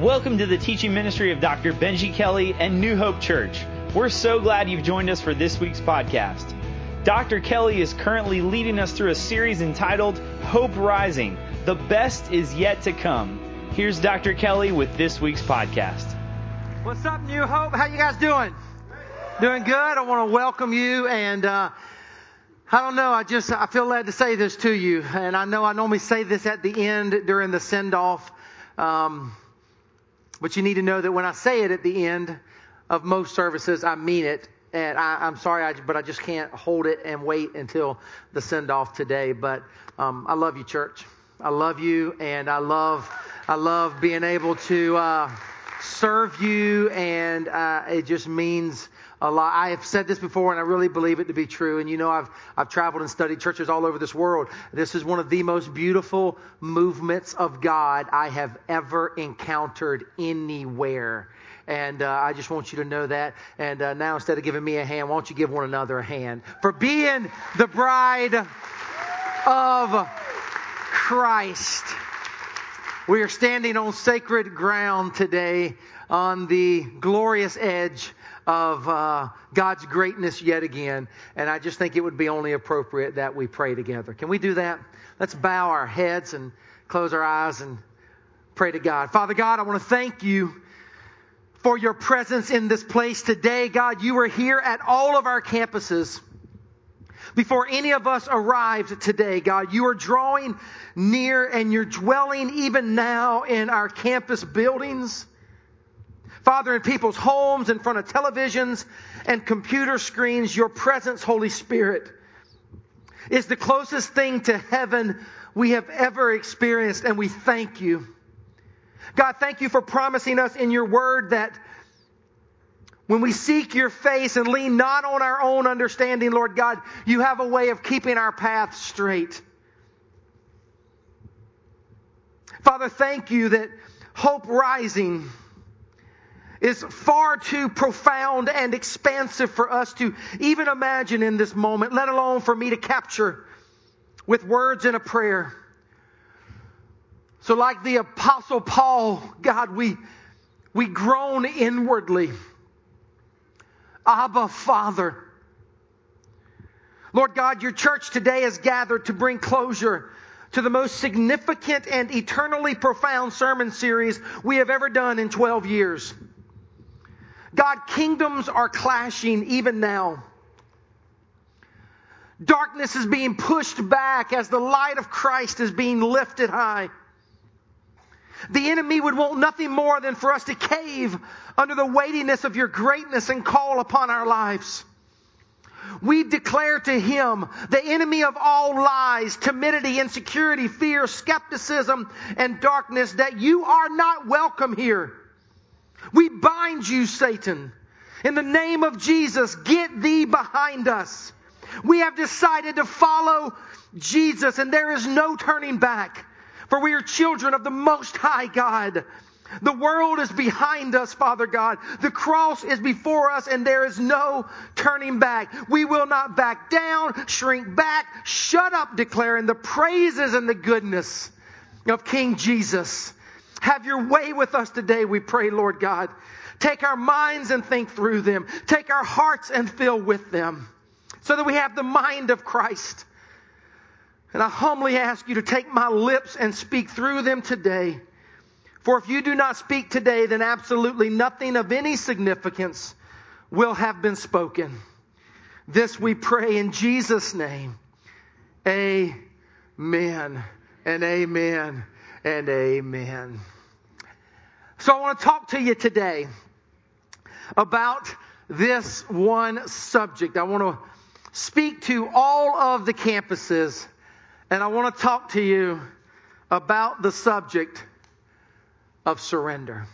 Welcome to the teaching ministry of Dr. Benji Kelly and New Hope Church. We're so glad you've joined us for this week's podcast. Dr. Kelly is currently leading us through a series entitled Hope Rising. The best is yet to come. Here's Dr. Kelly with this week's podcast. What's up, New Hope? How you guys doing? Doing good. I want to welcome you and uh, I don't know. I just I feel led to say this to you, and I know I normally say this at the end during the send off, um, but you need to know that when I say it at the end of most services, I mean it. And I, am sorry, I, but I just can't hold it and wait until the send off today. But um, I love you, church. I love you, and I love I love being able to uh, serve you, and uh, it just means a lot. I have said this before and I really believe it to be true. And you know, I've, I've traveled and studied churches all over this world. This is one of the most beautiful movements of God I have ever encountered anywhere. And uh, I just want you to know that. And uh, now, instead of giving me a hand, why don't you give one another a hand for being the bride of Christ? We are standing on sacred ground today on the glorious edge of uh, God's greatness yet again. And I just think it would be only appropriate that we pray together. Can we do that? Let's bow our heads and close our eyes and pray to God. Father God, I want to thank you for your presence in this place today. God, you are here at all of our campuses. Before any of us arrived today, God, you are drawing near and you're dwelling even now in our campus buildings. Father, in people's homes, in front of televisions and computer screens, your presence, Holy Spirit, is the closest thing to heaven we have ever experienced, and we thank you. God, thank you for promising us in your word that when we seek your face and lean not on our own understanding, Lord God, you have a way of keeping our path straight. Father, thank you that hope rising is far too profound and expansive for us to even imagine in this moment, let alone for me to capture with words in a prayer. So, like the Apostle Paul, God, we, we groan inwardly. Abba, Father. Lord God, your church today is gathered to bring closure to the most significant and eternally profound sermon series we have ever done in 12 years. God, kingdoms are clashing even now. Darkness is being pushed back as the light of Christ is being lifted high. The enemy would want nothing more than for us to cave under the weightiness of your greatness and call upon our lives. We declare to him, the enemy of all lies, timidity, insecurity, fear, skepticism, and darkness, that you are not welcome here. We bind you, Satan. In the name of Jesus, get thee behind us. We have decided to follow Jesus and there is no turning back. For we are children of the Most High God. The world is behind us, Father God. The cross is before us and there is no turning back. We will not back down, shrink back, shut up declaring the praises and the goodness of King Jesus. Have your way with us today, we pray, Lord God. Take our minds and think through them. Take our hearts and fill with them so that we have the mind of Christ. And I humbly ask you to take my lips and speak through them today. For if you do not speak today, then absolutely nothing of any significance will have been spoken. This we pray in Jesus' name. Amen and amen and amen. So I want to talk to you today about this one subject. I want to speak to all of the campuses and I want to talk to you about the subject of surrender.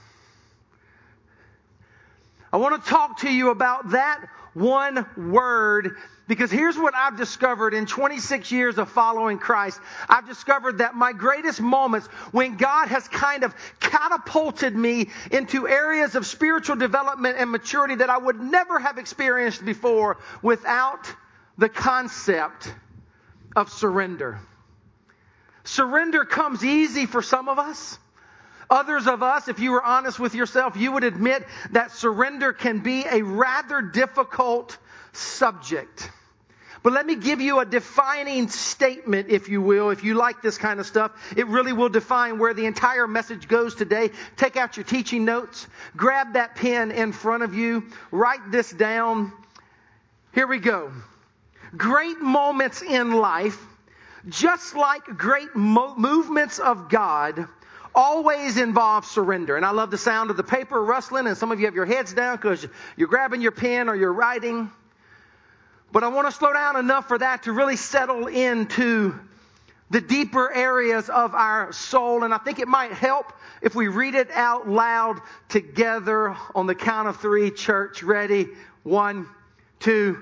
I want to talk to you about that one word because here's what I've discovered in 26 years of following Christ. I've discovered that my greatest moments when God has kind of catapulted me into areas of spiritual development and maturity that I would never have experienced before without the concept of surrender. Surrender comes easy for some of us. Others of us, if you were honest with yourself, you would admit that surrender can be a rather difficult subject. But let me give you a defining statement, if you will. If you like this kind of stuff, it really will define where the entire message goes today. Take out your teaching notes, grab that pen in front of you, write this down. Here we go. Great moments in life, just like great mo- movements of God, always involve surrender. And I love the sound of the paper rustling, and some of you have your heads down because you're grabbing your pen or you're writing. But I want to slow down enough for that to really settle into the deeper areas of our soul. And I think it might help if we read it out loud together on the count of three. Church, ready? One, two,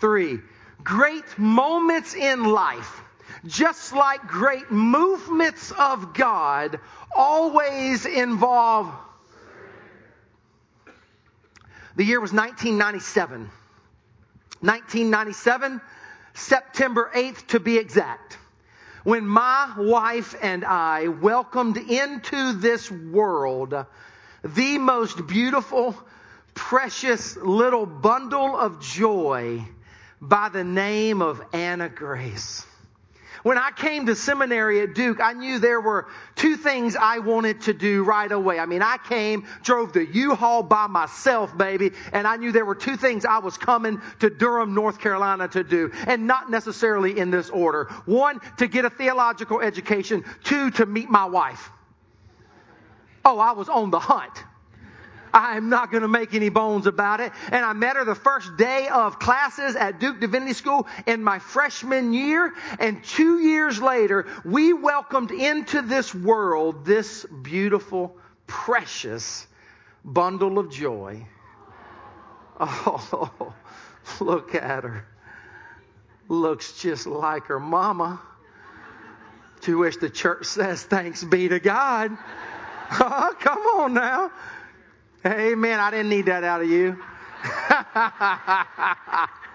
three. Great moments in life, just like great movements of God, always involve. The year was 1997. 1997, September 8th to be exact, when my wife and I welcomed into this world the most beautiful, precious little bundle of joy by the name of Anna Grace. When I came to seminary at Duke, I knew there were two things I wanted to do right away. I mean, I came, drove the U-Haul by myself, baby, and I knew there were two things I was coming to Durham, North Carolina to do, and not necessarily in this order. One, to get a theological education. Two, to meet my wife. Oh, I was on the hunt. I am not going to make any bones about it. And I met her the first day of classes at Duke Divinity School in my freshman year. And two years later, we welcomed into this world this beautiful, precious bundle of joy. Oh, look at her. Looks just like her mama. To which the church says, thanks be to God. Oh, come on now. Amen. I didn't need that out of you.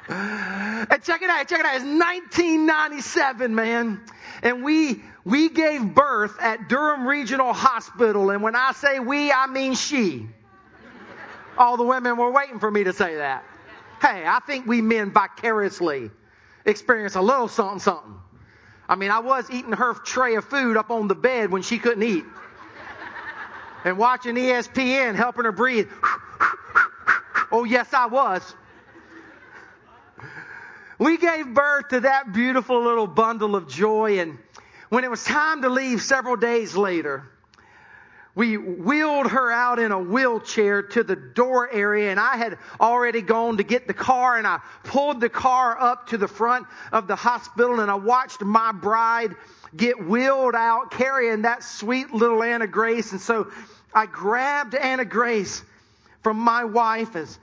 and check it out. Check it out. It's 1997, man. And we, we gave birth at Durham Regional Hospital. And when I say we, I mean she. All the women were waiting for me to say that. Hey, I think we men vicariously experience a little something, something. I mean, I was eating her tray of food up on the bed when she couldn't eat and watching ESPN, helping her breathe. oh, yes, I was. We gave birth to that beautiful little bundle of joy, and when it was time to leave several days later, we wheeled her out in a wheelchair to the door area and I had already gone to get the car and I pulled the car up to the front of the hospital and I watched my bride get wheeled out carrying that sweet little Anna Grace. And so I grabbed Anna Grace from my wife as,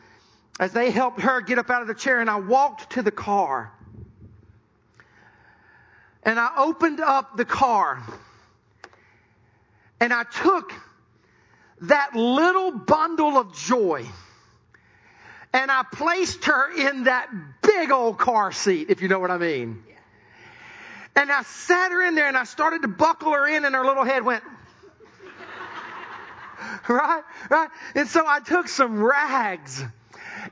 as they helped her get up out of the chair and I walked to the car. And I opened up the car and I took that little bundle of joy and I placed her in that big old car seat, if you know what I mean. And I sat her in there and I started to buckle her in and her little head went, right? Right? And so I took some rags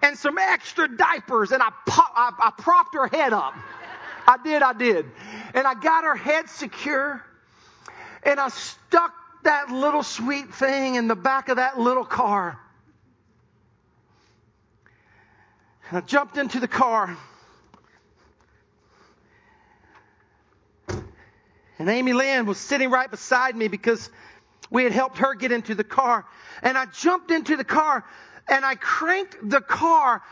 and some extra diapers and I, pop, I, I propped her head up. I did, I did. And I got her head secure and I stuck that little sweet thing in the back of that little car. And I jumped into the car. And Amy Lynn was sitting right beside me because we had helped her get into the car. And I jumped into the car and I cranked the car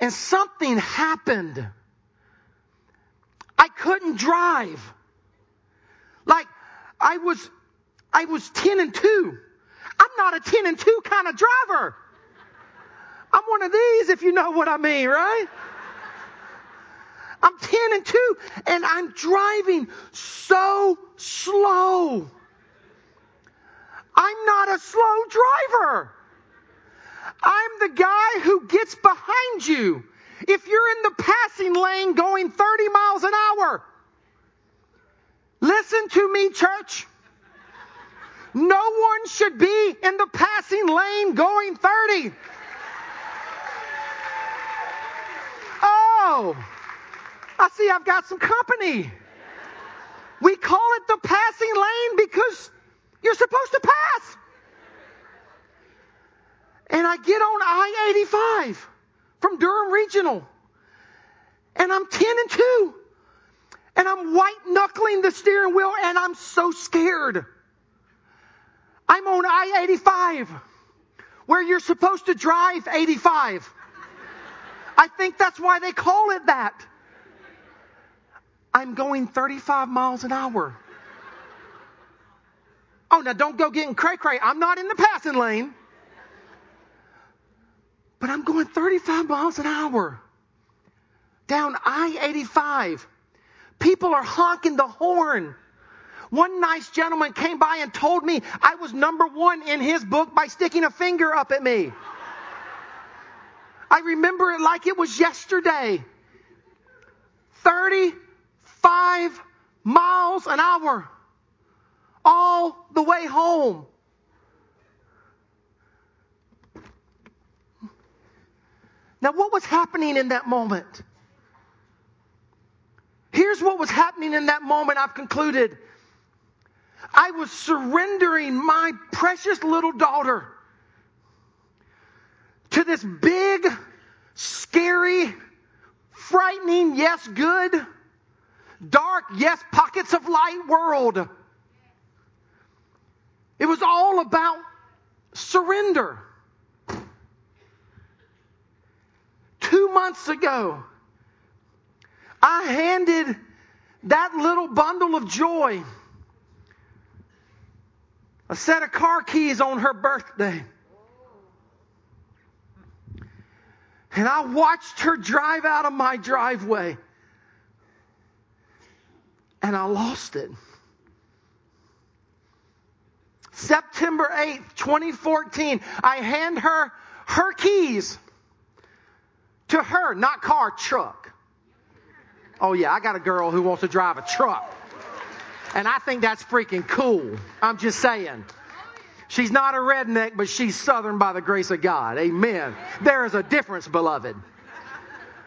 and something happened. I couldn't drive. Like I was, I was 10 and 2. I'm not a 10 and 2 kind of driver. I'm one of these if you know what I mean, right? I'm 10 and 2 and I'm driving so slow. I'm not a slow driver. I'm the guy who gets behind you if you're in the passing lane going 30 miles an hour. Listen to me, church. No one should be in the passing lane going 30. Oh, I see I've got some company. We call it the passing lane because you're supposed to pass. And I get on I 85 from Durham Regional. And I'm 10 and 2. And I'm white knuckling the steering wheel and I'm so scared. I'm on I 85 where you're supposed to drive 85. I think that's why they call it that. I'm going 35 miles an hour. Oh, now don't go getting cray cray. I'm not in the passing lane. But I'm going 35 miles an hour down I 85. People are honking the horn. One nice gentleman came by and told me I was number one in his book by sticking a finger up at me. I remember it like it was yesterday. 35 miles an hour all the way home. Now, what was happening in that moment? Here's what was happening in that moment. I've concluded. I was surrendering my precious little daughter to this big, scary, frightening, yes, good, dark, yes, pockets of light world. It was all about surrender. Two months ago, I handed that little bundle of joy a set of car keys on her birthday. And I watched her drive out of my driveway. And I lost it. September 8th, 2014, I hand her her keys to her, not car, truck. Oh, yeah, I got a girl who wants to drive a truck. And I think that's freaking cool. I'm just saying. She's not a redneck, but she's southern by the grace of God. Amen. There is a difference, beloved.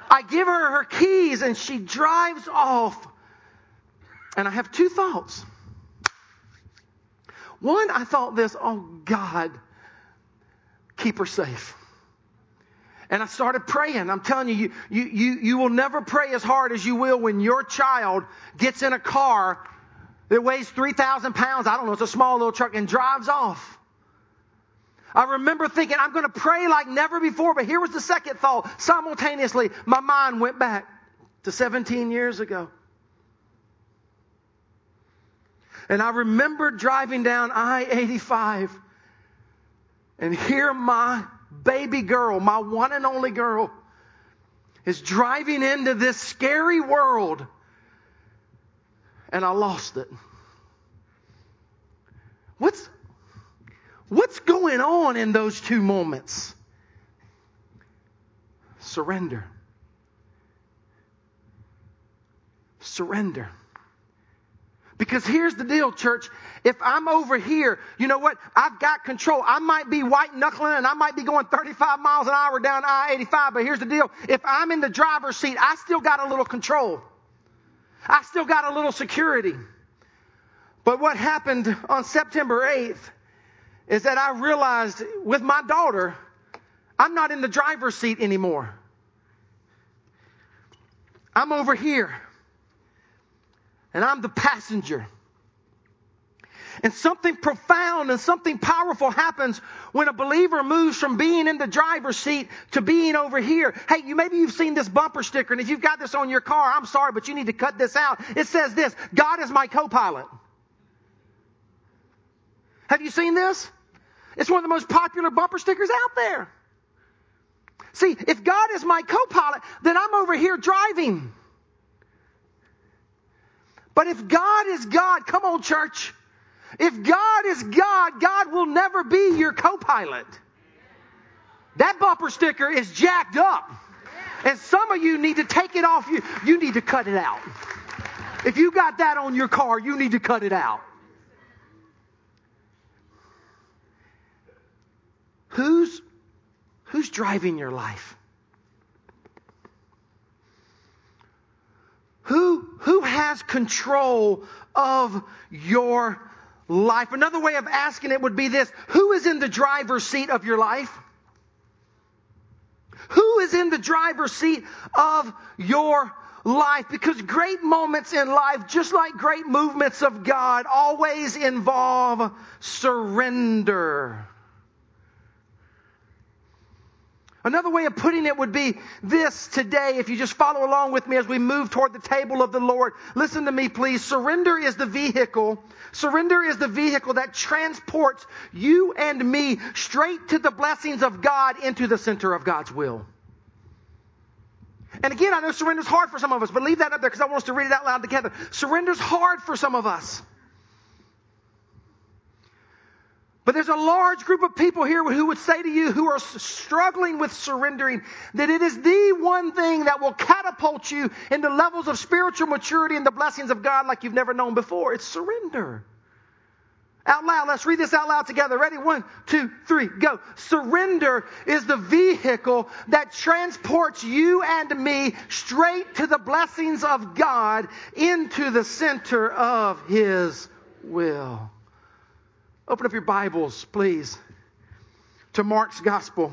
I give her her keys and she drives off. And I have two thoughts. One, I thought this, oh God, keep her safe. And I started praying. I'm telling you, you, you, you, will never pray as hard as you will when your child gets in a car that weighs 3,000 pounds. I don't know, it's a small little truck and drives off. I remember thinking, I'm going to pray like never before, but here was the second thought. Simultaneously, my mind went back to 17 years ago. And I remember driving down I 85 and here my baby girl, my one and only girl, is driving into this scary world and I lost it. What's, what's going on in those two moments? Surrender. Surrender. Because here's the deal, church. If I'm over here, you know what? I've got control. I might be white knuckling and I might be going 35 miles an hour down I 85, but here's the deal. If I'm in the driver's seat, I still got a little control. I still got a little security. But what happened on September 8th is that I realized with my daughter, I'm not in the driver's seat anymore. I'm over here. And I'm the passenger. And something profound and something powerful happens when a believer moves from being in the driver's seat to being over here. Hey, you maybe you've seen this bumper sticker, and if you've got this on your car, I'm sorry, but you need to cut this out. It says this God is my co pilot. Have you seen this? It's one of the most popular bumper stickers out there. See, if God is my co pilot, then I'm over here driving. But if God is God, come on, church. If God is God, God will never be your co pilot. That bumper sticker is jacked up. And some of you need to take it off. You, you need to cut it out. If you got that on your car, you need to cut it out. Who's, who's driving your life? Who, who has control of your life? Another way of asking it would be this Who is in the driver's seat of your life? Who is in the driver's seat of your life? Because great moments in life, just like great movements of God, always involve surrender. Another way of putting it would be this today, if you just follow along with me as we move toward the table of the Lord. Listen to me, please. Surrender is the vehicle. Surrender is the vehicle that transports you and me straight to the blessings of God into the center of God's will. And again, I know surrender is hard for some of us, but leave that up there because I want us to read it out loud together. Surrender is hard for some of us. But there's a large group of people here who would say to you who are struggling with surrendering that it is the one thing that will catapult you into levels of spiritual maturity and the blessings of God like you've never known before. It's surrender. Out loud, let's read this out loud together. Ready? One, two, three, go. Surrender is the vehicle that transports you and me straight to the blessings of God into the center of His will. Open up your Bibles, please, to Mark's Gospel.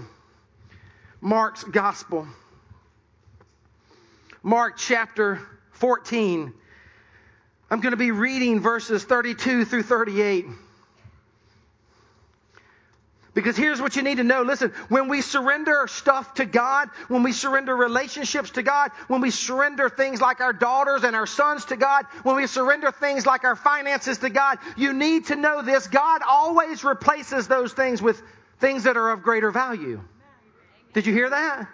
Mark's Gospel. Mark chapter 14. I'm going to be reading verses 32 through 38. Because here's what you need to know. Listen, when we surrender stuff to God, when we surrender relationships to God, when we surrender things like our daughters and our sons to God, when we surrender things like our finances to God, you need to know this. God always replaces those things with things that are of greater value. Did you hear that?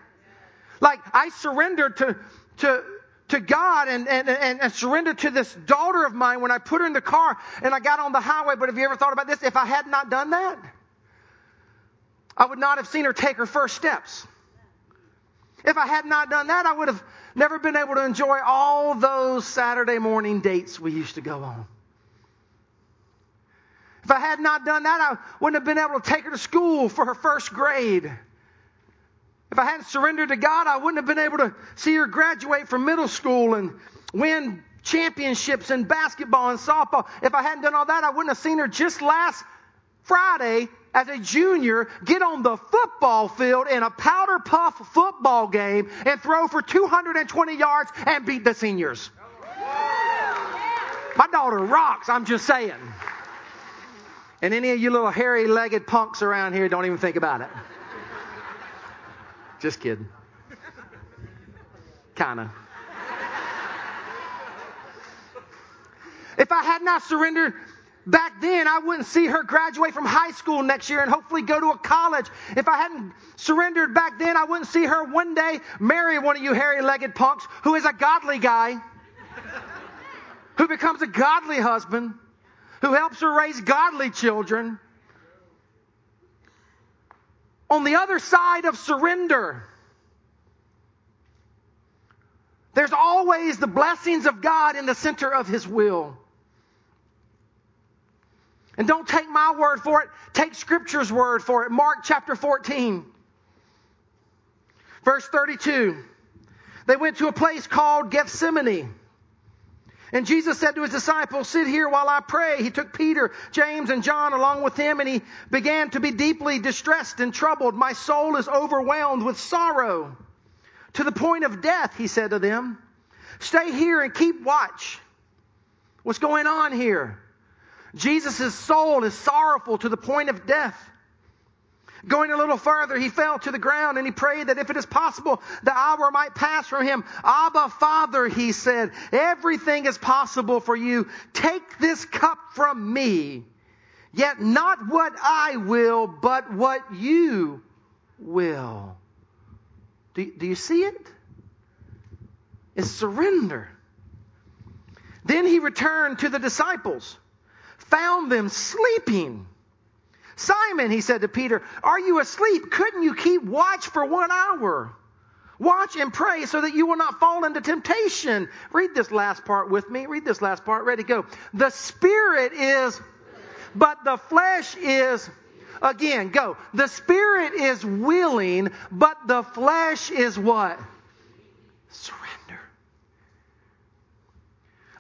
Like, I surrendered to, to, to God and, and, and, and surrendered to this daughter of mine when I put her in the car and I got on the highway. But have you ever thought about this? If I had not done that, I would not have seen her take her first steps. If I had not done that, I would have never been able to enjoy all those Saturday morning dates we used to go on. If I had not done that, I wouldn't have been able to take her to school for her first grade. If I hadn't surrendered to God, I wouldn't have been able to see her graduate from middle school and win championships in basketball and softball. If I hadn't done all that, I wouldn't have seen her just last Friday as a junior get on the football field in a powder puff football game and throw for 220 yards and beat the seniors. My daughter rocks, I'm just saying. And any of you little hairy legged punks around here don't even think about it. Just kidding. Kinda. If I had not surrendered Back then, I wouldn't see her graduate from high school next year and hopefully go to a college. If I hadn't surrendered back then, I wouldn't see her one day marry one of you hairy legged punks who is a godly guy, who becomes a godly husband, who helps her raise godly children. On the other side of surrender, there's always the blessings of God in the center of His will. And don't take my word for it, take Scripture's word for it. Mark chapter 14, verse 32. They went to a place called Gethsemane. And Jesus said to his disciples, Sit here while I pray. He took Peter, James, and John along with him, and he began to be deeply distressed and troubled. My soul is overwhelmed with sorrow to the point of death, he said to them. Stay here and keep watch. What's going on here? Jesus' soul is sorrowful to the point of death. Going a little further, he fell to the ground and he prayed that if it is possible, the hour might pass from him. Abba, Father, he said, everything is possible for you. Take this cup from me. Yet not what I will, but what you will. Do, do you see it? It's surrender. Then he returned to the disciples found them sleeping. Simon, he said to Peter, are you asleep? Couldn't you keep watch for one hour? Watch and pray so that you will not fall into temptation. Read this last part with me. Read this last part. Ready, go. The spirit is, but the flesh is Again, go. The spirit is willing, but the flesh is what? Surrender.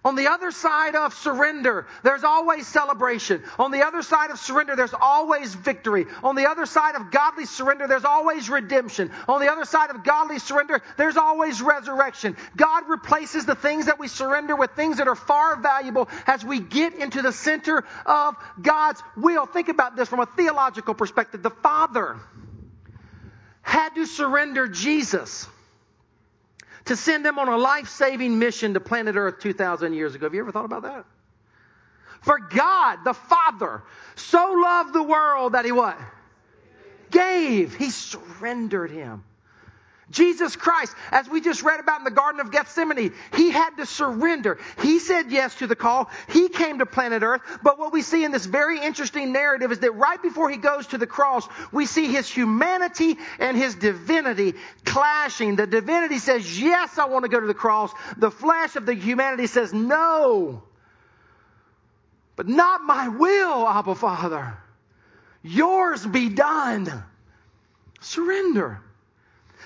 On the other side of surrender, there's always celebration. On the other side of surrender, there's always victory. On the other side of godly surrender, there's always redemption. On the other side of godly surrender, there's always resurrection. God replaces the things that we surrender with things that are far valuable as we get into the center of God's will. Think about this from a theological perspective. The Father had to surrender Jesus to send him on a life saving mission to planet Earth 2,000 years ago. Have you ever thought about that? For God, the Father, so loved the world that he what? Gave. He surrendered him. Jesus Christ, as we just read about in the Garden of Gethsemane, he had to surrender. He said yes to the call. He came to planet Earth. But what we see in this very interesting narrative is that right before he goes to the cross, we see his humanity and his divinity clashing. The divinity says, yes, I want to go to the cross. The flesh of the humanity says, no. But not my will, Abba Father. Yours be done. Surrender.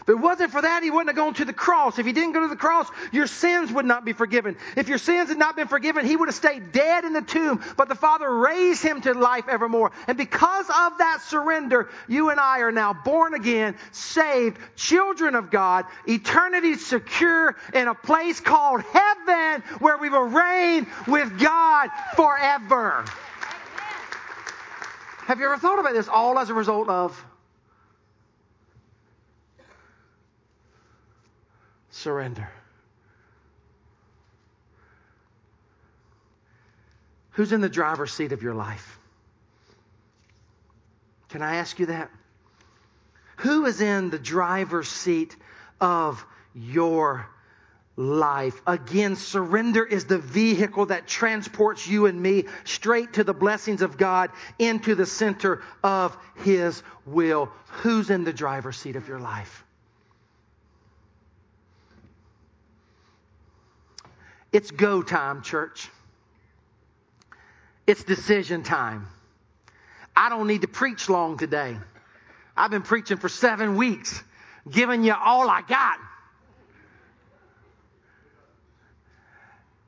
If it wasn't for that, he wouldn't have gone to the cross. If he didn't go to the cross, your sins would not be forgiven. If your sins had not been forgiven, he would have stayed dead in the tomb. But the Father raised him to life evermore. And because of that surrender, you and I are now born again, saved, children of God, eternity secure in a place called heaven where we will reign with God forever. Have you ever thought about this all as a result of surrender. Who's in the driver's seat of your life? Can I ask you that? Who is in the driver's seat of your life? Again, surrender is the vehicle that transports you and me straight to the blessings of God into the center of His will. Who's in the driver's seat of your life? It's go time, church. It's decision time. I don't need to preach long today. I've been preaching for seven weeks, giving you all I got.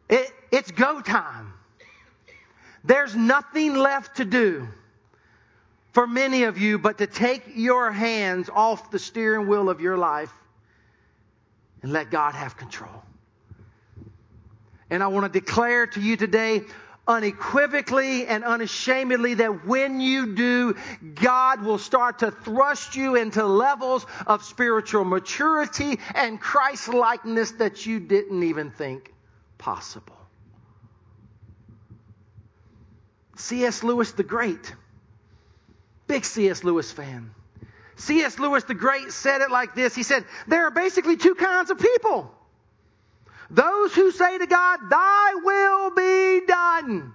It, it's go time. There's nothing left to do for many of you but to take your hands off the steering wheel of your life and let God have control. And I want to declare to you today unequivocally and unashamedly that when you do, God will start to thrust you into levels of spiritual maturity and Christ likeness that you didn't even think possible. C.S. Lewis the Great, big C.S. Lewis fan. C.S. Lewis the Great said it like this He said, There are basically two kinds of people. Those who say to God, Thy will be done.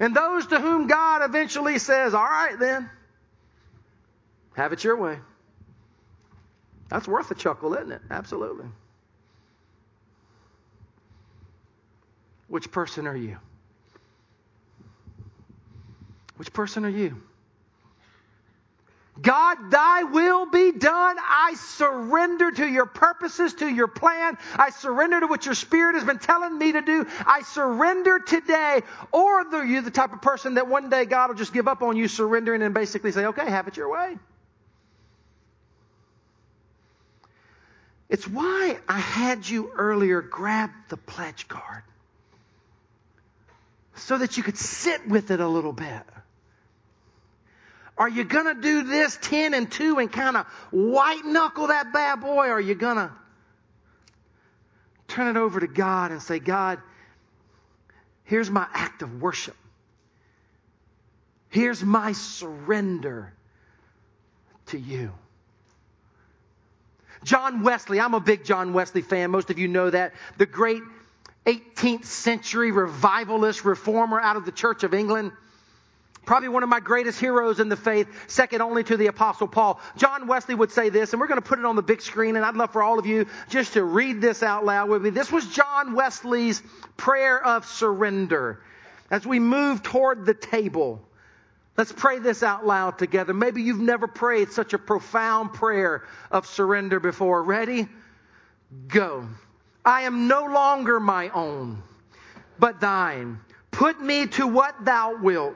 And those to whom God eventually says, All right then, have it your way. That's worth a chuckle, isn't it? Absolutely. Which person are you? Which person are you? God, thy will be done. I surrender to your purposes, to your plan. I surrender to what your spirit has been telling me to do. I surrender today. Or are you the type of person that one day God will just give up on you surrendering and basically say, okay, have it your way? It's why I had you earlier grab the pledge card so that you could sit with it a little bit. Are you going to do this 10 and 2 and kind of white knuckle that bad boy? Or are you going to turn it over to God and say, God, here's my act of worship. Here's my surrender to you. John Wesley, I'm a big John Wesley fan. Most of you know that. The great 18th century revivalist reformer out of the Church of England. Probably one of my greatest heroes in the faith, second only to the Apostle Paul. John Wesley would say this, and we're going to put it on the big screen, and I'd love for all of you just to read this out loud with me. This was John Wesley's prayer of surrender as we move toward the table Let's pray this out loud together. Maybe you've never prayed such a profound prayer of surrender before. Ready? Go. I am no longer my own, but thine. Put me to what thou wilt.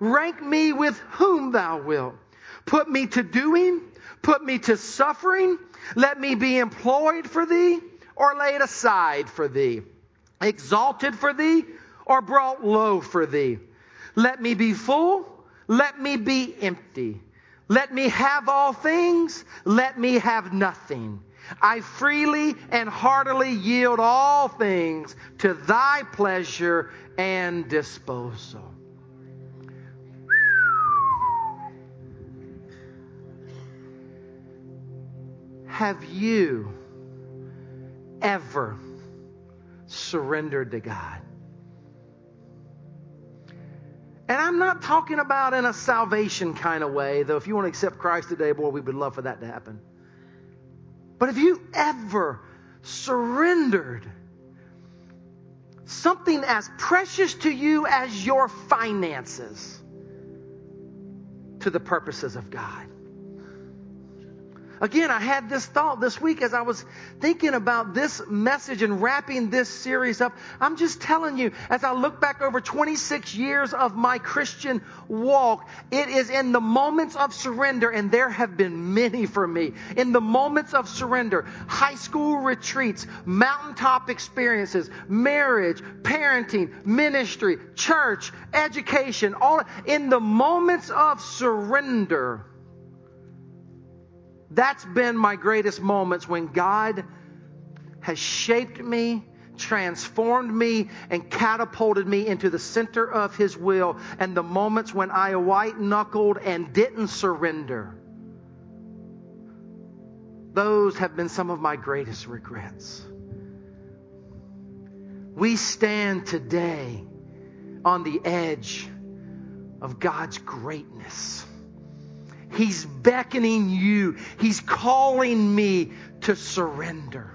Rank me with whom thou wilt. Put me to doing. Put me to suffering. Let me be employed for thee or laid aside for thee. Exalted for thee or brought low for thee. Let me be full let me be empty. Let me have all things. Let me have nothing. I freely and heartily yield all things to thy pleasure and disposal. Have you ever surrendered to God? And I'm not talking about in a salvation kind of way, though if you want to accept Christ today, boy, we would love for that to happen. But have you ever surrendered something as precious to you as your finances to the purposes of God? Again, I had this thought this week as I was thinking about this message and wrapping this series up. I'm just telling you, as I look back over 26 years of my Christian walk, it is in the moments of surrender, and there have been many for me. In the moments of surrender, high school retreats, mountaintop experiences, marriage, parenting, ministry, church, education, all in the moments of surrender that's been my greatest moments when God has shaped me, transformed me, and catapulted me into the center of His will, and the moments when I white knuckled and didn't surrender. Those have been some of my greatest regrets. We stand today on the edge of God's greatness. He's beckoning you. He's calling me to surrender.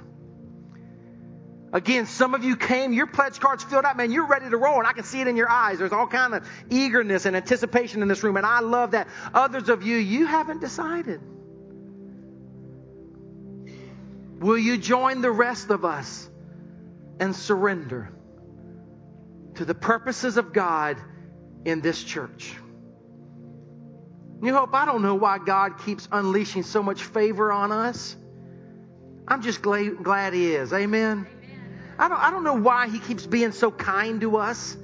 Again, some of you came, your pledge card's filled out, man, you're ready to roll, and I can see it in your eyes. There's all kind of eagerness and anticipation in this room, and I love that. Others of you, you haven't decided. Will you join the rest of us and surrender to the purposes of God in this church? New Hope, I don't know why God keeps unleashing so much favor on us. I'm just glad, glad He is. Amen. I don't, I don't know why He keeps being so kind to us.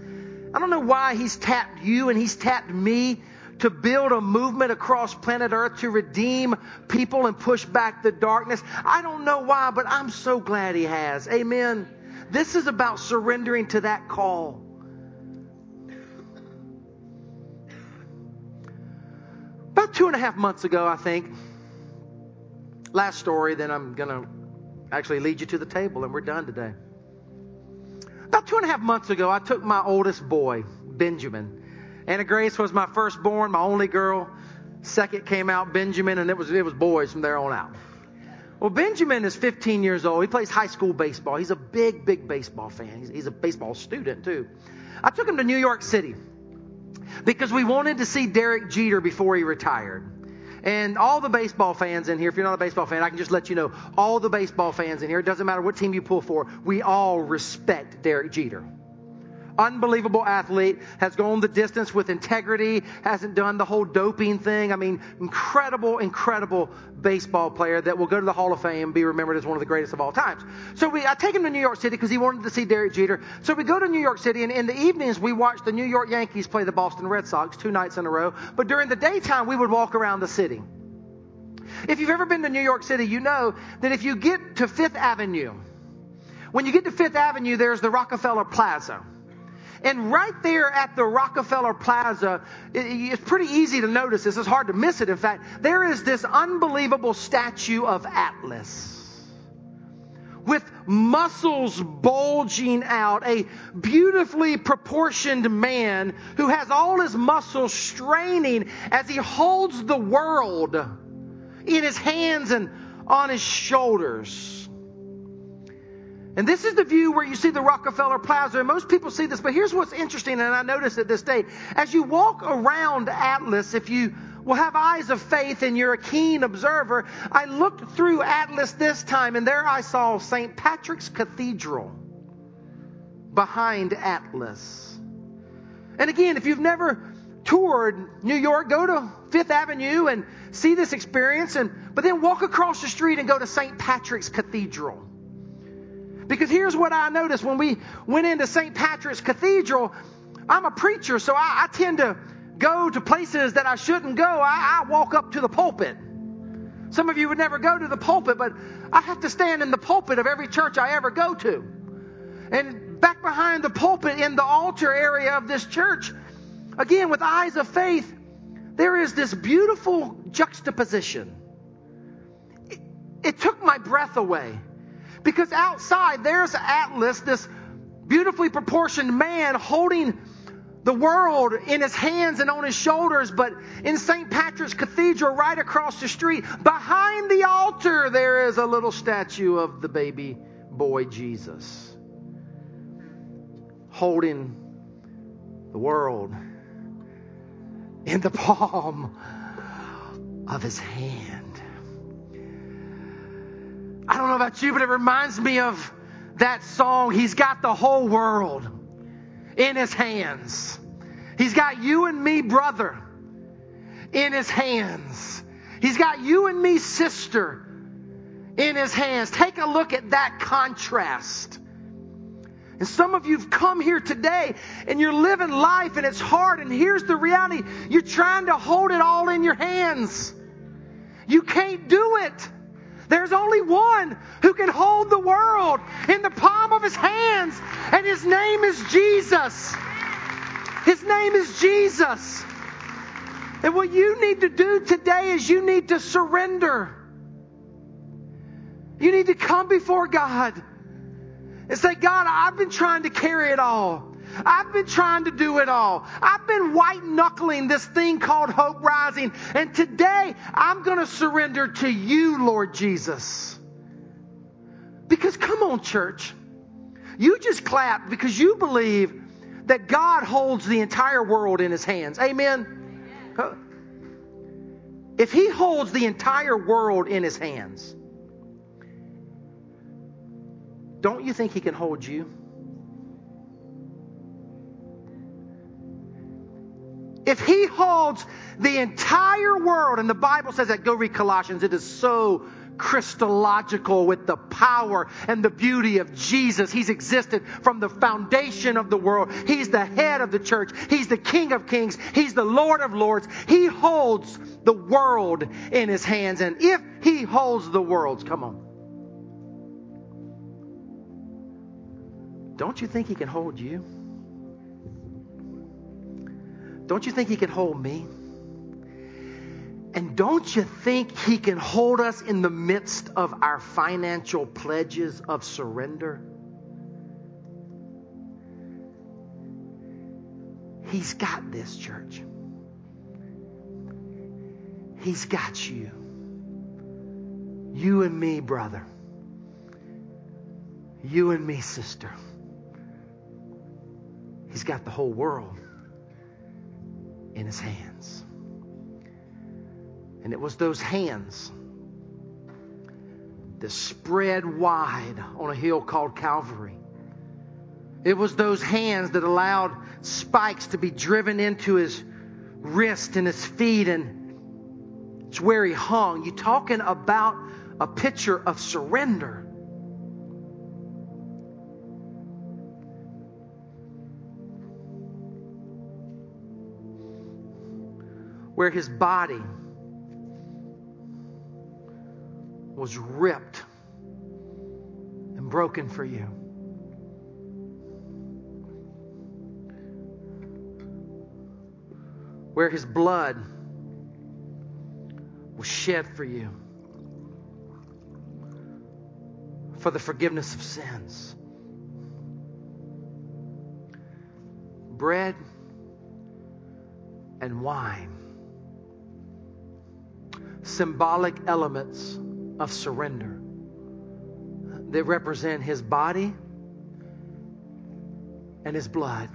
I don't know why He's tapped you and He's tapped me to build a movement across planet Earth to redeem people and push back the darkness. I don't know why, but I'm so glad He has. Amen. This is about surrendering to that call. About two and a half months ago, I think. Last story, then I'm going to actually lead you to the table, and we're done today. About two and a half months ago, I took my oldest boy, Benjamin. Anna Grace was my firstborn, my only girl. Second came out Benjamin, and it was it was boys from there on out. Well, Benjamin is 15 years old. He plays high school baseball. He's a big, big baseball fan. He's, he's a baseball student too. I took him to New York City because we wanted to see Derek Jeter before he retired. And all the baseball fans in here, if you're not a baseball fan, I can just let you know, all the baseball fans in here, it doesn't matter what team you pull for, we all respect Derek Jeter unbelievable athlete, has gone the distance with integrity, hasn't done the whole doping thing. I mean, incredible, incredible baseball player that will go to the Hall of Fame and be remembered as one of the greatest of all times. So we, I take him to New York City because he wanted to see Derek Jeter. So we go to New York City and in the evenings we watch the New York Yankees play the Boston Red Sox two nights in a row. But during the daytime we would walk around the city. If you've ever been to New York City, you know that if you get to Fifth Avenue, when you get to Fifth Avenue, there's the Rockefeller Plaza. And right there at the Rockefeller Plaza, it's pretty easy to notice this. It's hard to miss it. In fact, there is this unbelievable statue of Atlas with muscles bulging out, a beautifully proportioned man who has all his muscles straining as he holds the world in his hands and on his shoulders. And this is the view where you see the Rockefeller Plaza. And most people see this, but here's what's interesting, and I noticed at this day. As you walk around Atlas, if you will have eyes of faith and you're a keen observer, I looked through Atlas this time, and there I saw St. Patrick's Cathedral behind Atlas. And again, if you've never toured New York, go to Fifth Avenue and see this experience, and but then walk across the street and go to St. Patrick's Cathedral. Because here's what I noticed when we went into St. Patrick's Cathedral. I'm a preacher, so I, I tend to go to places that I shouldn't go. I, I walk up to the pulpit. Some of you would never go to the pulpit, but I have to stand in the pulpit of every church I ever go to. And back behind the pulpit in the altar area of this church, again with eyes of faith, there is this beautiful juxtaposition. It, it took my breath away. Because outside there's Atlas, this beautifully proportioned man holding the world in his hands and on his shoulders. But in St. Patrick's Cathedral, right across the street, behind the altar, there is a little statue of the baby boy Jesus holding the world in the palm of his hand. I don't know about you, but it reminds me of that song, He's Got the Whole World in His Hands. He's got you and me, brother, in His hands. He's got you and me, sister, in His hands. Take a look at that contrast. And some of you've come here today and you're living life and it's hard. And here's the reality you're trying to hold it all in your hands. You can't do it. There's only one who can hold the world in the palm of his hands, and his name is Jesus. His name is Jesus. And what you need to do today is you need to surrender. You need to come before God and say, God, I've been trying to carry it all. I've been trying to do it all. I've been white knuckling this thing called Hope Rising. And today I'm going to surrender to you, Lord Jesus. Because come on, church. You just clap because you believe that God holds the entire world in his hands. Amen. If he holds the entire world in his hands, don't you think he can hold you? If he holds the entire world, and the Bible says that, go read Colossians, it is so Christological with the power and the beauty of Jesus. He's existed from the foundation of the world. He's the head of the church. He's the King of kings. He's the Lord of lords. He holds the world in his hands. And if he holds the worlds, come on. Don't you think he can hold you? Don't you think He can hold me? And don't you think He can hold us in the midst of our financial pledges of surrender? He's got this, church. He's got you. You and me, brother. You and me, sister. He's got the whole world in his hands. And it was those hands that spread wide on a hill called Calvary. It was those hands that allowed spikes to be driven into his wrist and his feet, and it's where he hung. You talking about a picture of surrender. Where his body was ripped and broken for you. Where his blood was shed for you for the forgiveness of sins. Bread and wine symbolic elements of surrender. that represent his body and his blood.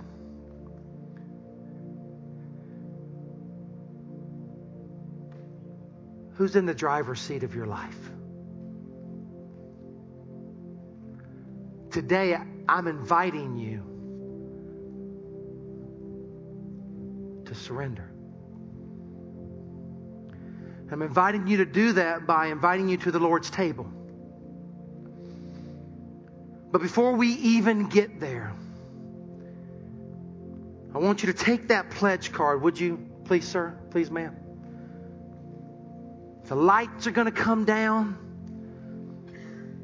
Who's in the driver's seat of your life? Today, I'm inviting you to surrender. I'm inviting you to do that by inviting you to the Lord's table. But before we even get there, I want you to take that pledge card. Would you, please, sir? Please, ma'am? The lights are going to come down,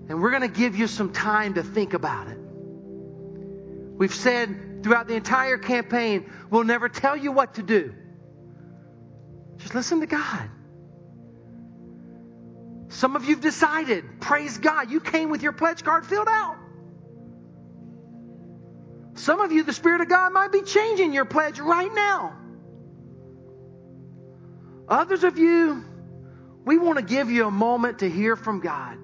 and we're going to give you some time to think about it. We've said throughout the entire campaign, we'll never tell you what to do. Just listen to God. Some of you've decided, praise God, you came with your pledge card filled out. Some of you, the Spirit of God might be changing your pledge right now. Others of you, we want to give you a moment to hear from God.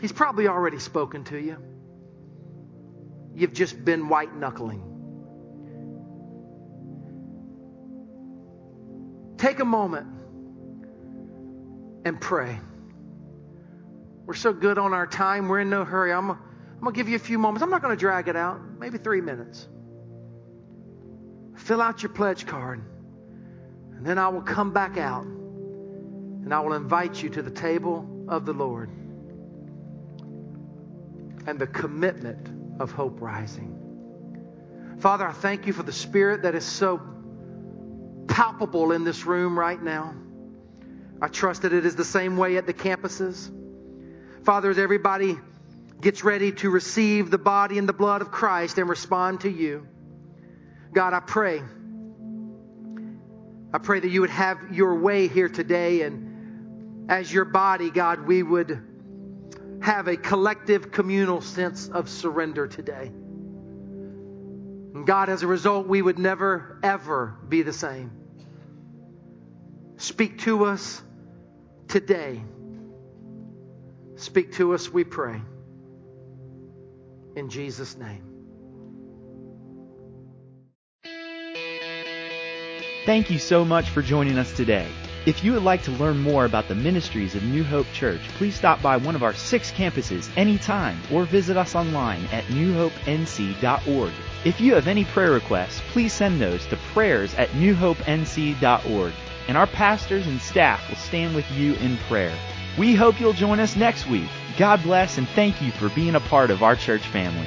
He's probably already spoken to you. You've just been white knuckling. Take a moment and pray. We're so good on our time, we're in no hurry. I'm, I'm going to give you a few moments. I'm not going to drag it out, maybe three minutes. Fill out your pledge card, and then I will come back out and I will invite you to the table of the Lord and the commitment of hope rising. Father, I thank you for the spirit that is so palpable in this room right now. I trust that it is the same way at the campuses. Father, as everybody gets ready to receive the body and the blood of Christ and respond to you, God, I pray. I pray that you would have your way here today and as your body, God, we would have a collective communal sense of surrender today. And God, as a result, we would never, ever be the same. Speak to us today. Speak to us, we pray. In Jesus' name. Thank you so much for joining us today. If you would like to learn more about the ministries of New Hope Church, please stop by one of our six campuses anytime or visit us online at newhopenc.org. If you have any prayer requests, please send those to prayers at newhopenc.org, and our pastors and staff will stand with you in prayer. We hope you'll join us next week. God bless and thank you for being a part of our church family.